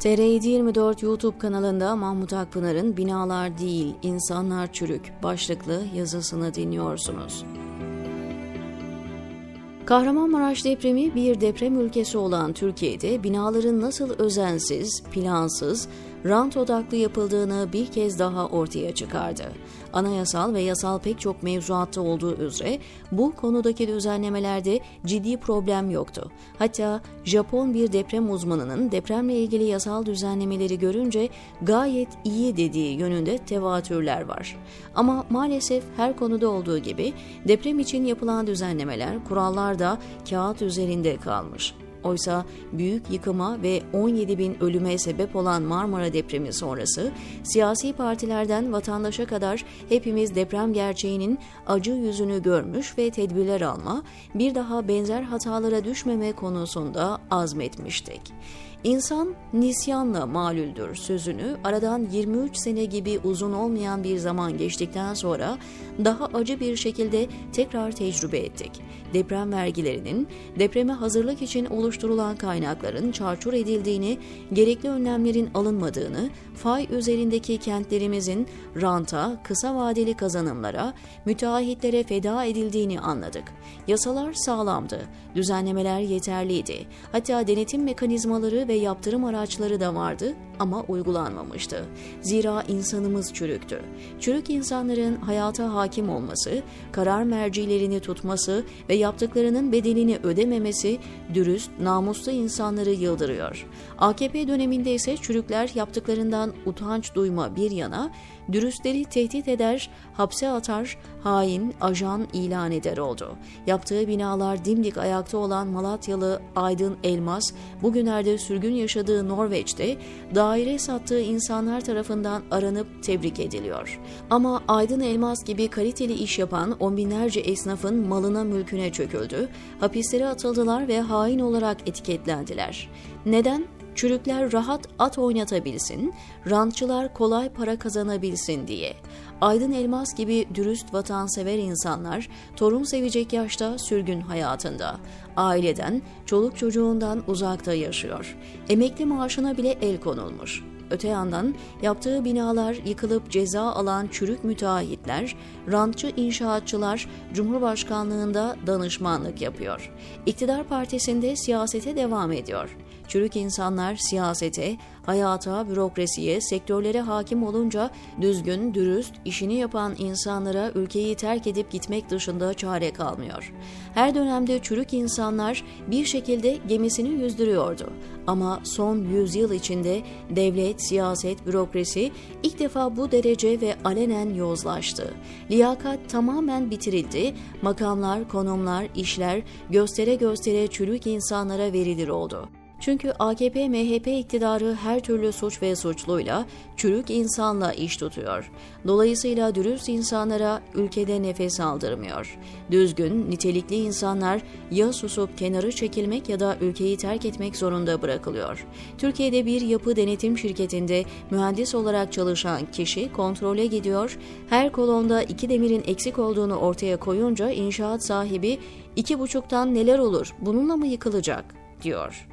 TR724 YouTube kanalında Mahmut Akpınar'ın Binalar Değil, İnsanlar Çürük başlıklı yazısını dinliyorsunuz. Kahramanmaraş depremi bir deprem ülkesi olan Türkiye'de binaların nasıl özensiz, plansız, rant odaklı yapıldığını bir kez daha ortaya çıkardı. Anayasal ve yasal pek çok mevzuatta olduğu üzere bu konudaki düzenlemelerde ciddi problem yoktu. Hatta Japon bir deprem uzmanının depremle ilgili yasal düzenlemeleri görünce gayet iyi dediği yönünde tevatürler var. Ama maalesef her konuda olduğu gibi deprem için yapılan düzenlemeler, kurallar da kağıt üzerinde kalmış. Oysa büyük yıkıma ve 17 bin ölüme sebep olan Marmara depremi sonrası siyasi partilerden vatandaşa kadar hepimiz deprem gerçeğinin acı yüzünü görmüş ve tedbirler alma, bir daha benzer hatalara düşmeme konusunda azmetmiştik. İnsan nisyanla malüldür sözünü aradan 23 sene gibi uzun olmayan bir zaman geçtikten sonra daha acı bir şekilde tekrar tecrübe ettik. Deprem vergilerinin, depreme hazırlık için oluşturulan kaynakların çarçur edildiğini, gerekli önlemlerin alınmadığını, fay üzerindeki kentlerimizin ranta, kısa vadeli kazanımlara, müteahhitlere feda edildiğini anladık. Yasalar sağlamdı, düzenlemeler yeterliydi. Hatta denetim mekanizmaları ve yaptırım araçları da vardı ama uygulanmamıştı. Zira insanımız çürüktü. Çürük insanların hayata hakim olması, karar mercilerini tutması ve yaptıklarının bedelini ödememesi dürüst, namuslu insanları yıldırıyor. AKP döneminde ise çürükler yaptıklarından utanç duyma bir yana, dürüstleri tehdit eder, hapse atar, hain, ajan ilan eder oldu. Yaptığı binalar dimdik ayakta olan Malatyalı Aydın Elmas, bugünlerde sürgün yaşadığı Norveç'te daire sattığı insanlar tarafından aranıp tebrik ediliyor. Ama Aydın Elmas gibi kaliteli iş yapan on binlerce esnafın malına mülküne çöküldü, hapislere atıldılar ve hain olarak etiketlendiler. Neden? Çürükler rahat at oynatabilsin, rantçılar kolay para kazanabilsin diye. Aydın Elmas gibi dürüst vatansever insanlar torun sevecek yaşta sürgün hayatında. Aileden, çoluk çocuğundan uzakta yaşıyor. Emekli maaşına bile el konulmuş. Öte yandan yaptığı binalar yıkılıp ceza alan çürük müteahhitler, rantçı inşaatçılar Cumhurbaşkanlığında danışmanlık yapıyor. İktidar partisinde siyasete devam ediyor. Çürük insanlar siyasete, hayata, bürokrasiye, sektörlere hakim olunca düzgün, dürüst, işini yapan insanlara ülkeyi terk edip gitmek dışında çare kalmıyor. Her dönemde çürük insanlar bir şekilde gemisini yüzdürüyordu. Ama son yüzyıl içinde devlet, siyaset, bürokrasi ilk defa bu derece ve alenen yozlaştı. Liyakat tamamen bitirildi, makamlar, konumlar, işler göstere göstere çürük insanlara verilir oldu. Çünkü AKP-MHP iktidarı her türlü suç ve suçluyla, çürük insanla iş tutuyor. Dolayısıyla dürüst insanlara ülkede nefes aldırmıyor. Düzgün, nitelikli insanlar ya susup kenarı çekilmek ya da ülkeyi terk etmek zorunda bırakılıyor. Türkiye'de bir yapı denetim şirketinde mühendis olarak çalışan kişi kontrole gidiyor, her kolonda iki demirin eksik olduğunu ortaya koyunca inşaat sahibi iki buçuktan neler olur bununla mı yıkılacak diyor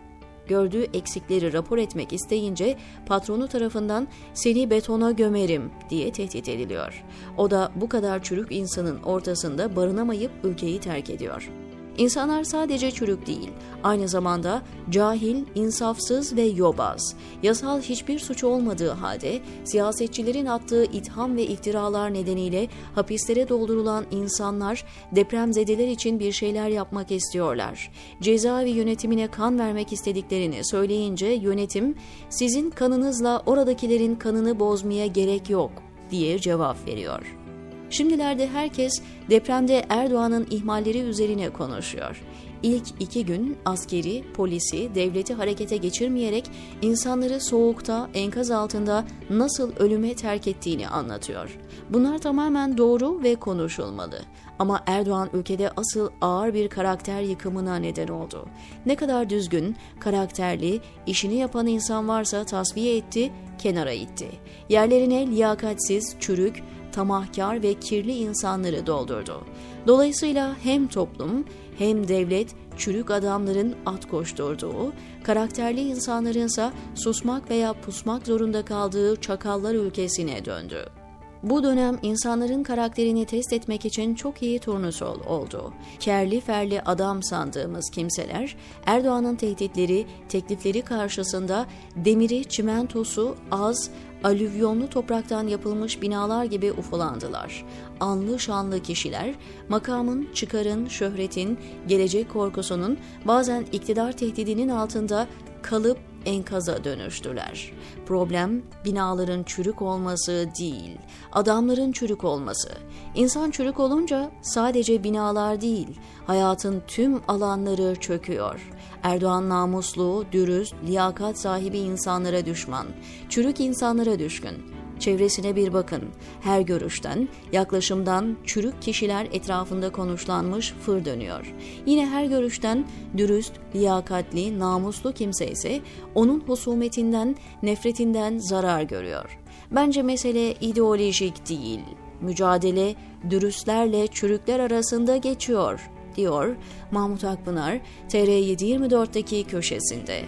gördüğü eksikleri rapor etmek isteyince patronu tarafından seni betona gömerim diye tehdit ediliyor. O da bu kadar çürük insanın ortasında barınamayıp ülkeyi terk ediyor. İnsanlar sadece çürük değil, aynı zamanda cahil, insafsız ve yobaz. Yasal hiçbir suç olmadığı halde siyasetçilerin attığı itham ve iftiralar nedeniyle hapislere doldurulan insanlar depremzedeler için bir şeyler yapmak istiyorlar. Cezaevi yönetimine kan vermek istediklerini söyleyince yönetim sizin kanınızla oradakilerin kanını bozmaya gerek yok diye cevap veriyor. Şimdilerde herkes depremde Erdoğan'ın ihmalleri üzerine konuşuyor. İlk iki gün askeri, polisi, devleti harekete geçirmeyerek insanları soğukta, enkaz altında nasıl ölüme terk ettiğini anlatıyor. Bunlar tamamen doğru ve konuşulmalı. Ama Erdoğan ülkede asıl ağır bir karakter yıkımına neden oldu. Ne kadar düzgün, karakterli, işini yapan insan varsa tasfiye etti, kenara itti. Yerlerine liyakatsiz, çürük, tamahkar ve kirli insanları doldurdu. Dolayısıyla hem toplum hem devlet çürük adamların at koşturduğu, karakterli insanlarınsa susmak veya pusmak zorunda kaldığı çakallar ülkesine döndü. Bu dönem insanların karakterini test etmek için çok iyi turnusol oldu. Kerli ferli adam sandığımız kimseler Erdoğan'ın tehditleri, teklifleri karşısında demiri, çimentosu az, alüvyonlu topraktan yapılmış binalar gibi ufulandılar. Anlı şanlı kişiler, makamın, çıkarın, şöhretin, gelecek korkusunun, bazen iktidar tehdidinin altında kalıp enkaza dönüştüler. Problem binaların çürük olması değil, adamların çürük olması. İnsan çürük olunca sadece binalar değil, hayatın tüm alanları çöküyor. Erdoğan namuslu, dürüst, liyakat sahibi insanlara düşman, çürük insanlara düşkün. Çevresine bir bakın. Her görüşten, yaklaşımdan çürük kişiler etrafında konuşlanmış fır dönüyor. Yine her görüşten dürüst, liyakatli, namuslu kimse ise onun husumetinden, nefretinden zarar görüyor. Bence mesele ideolojik değil. Mücadele dürüstlerle çürükler arasında geçiyor, diyor Mahmut Akpınar TR724'deki köşesinde.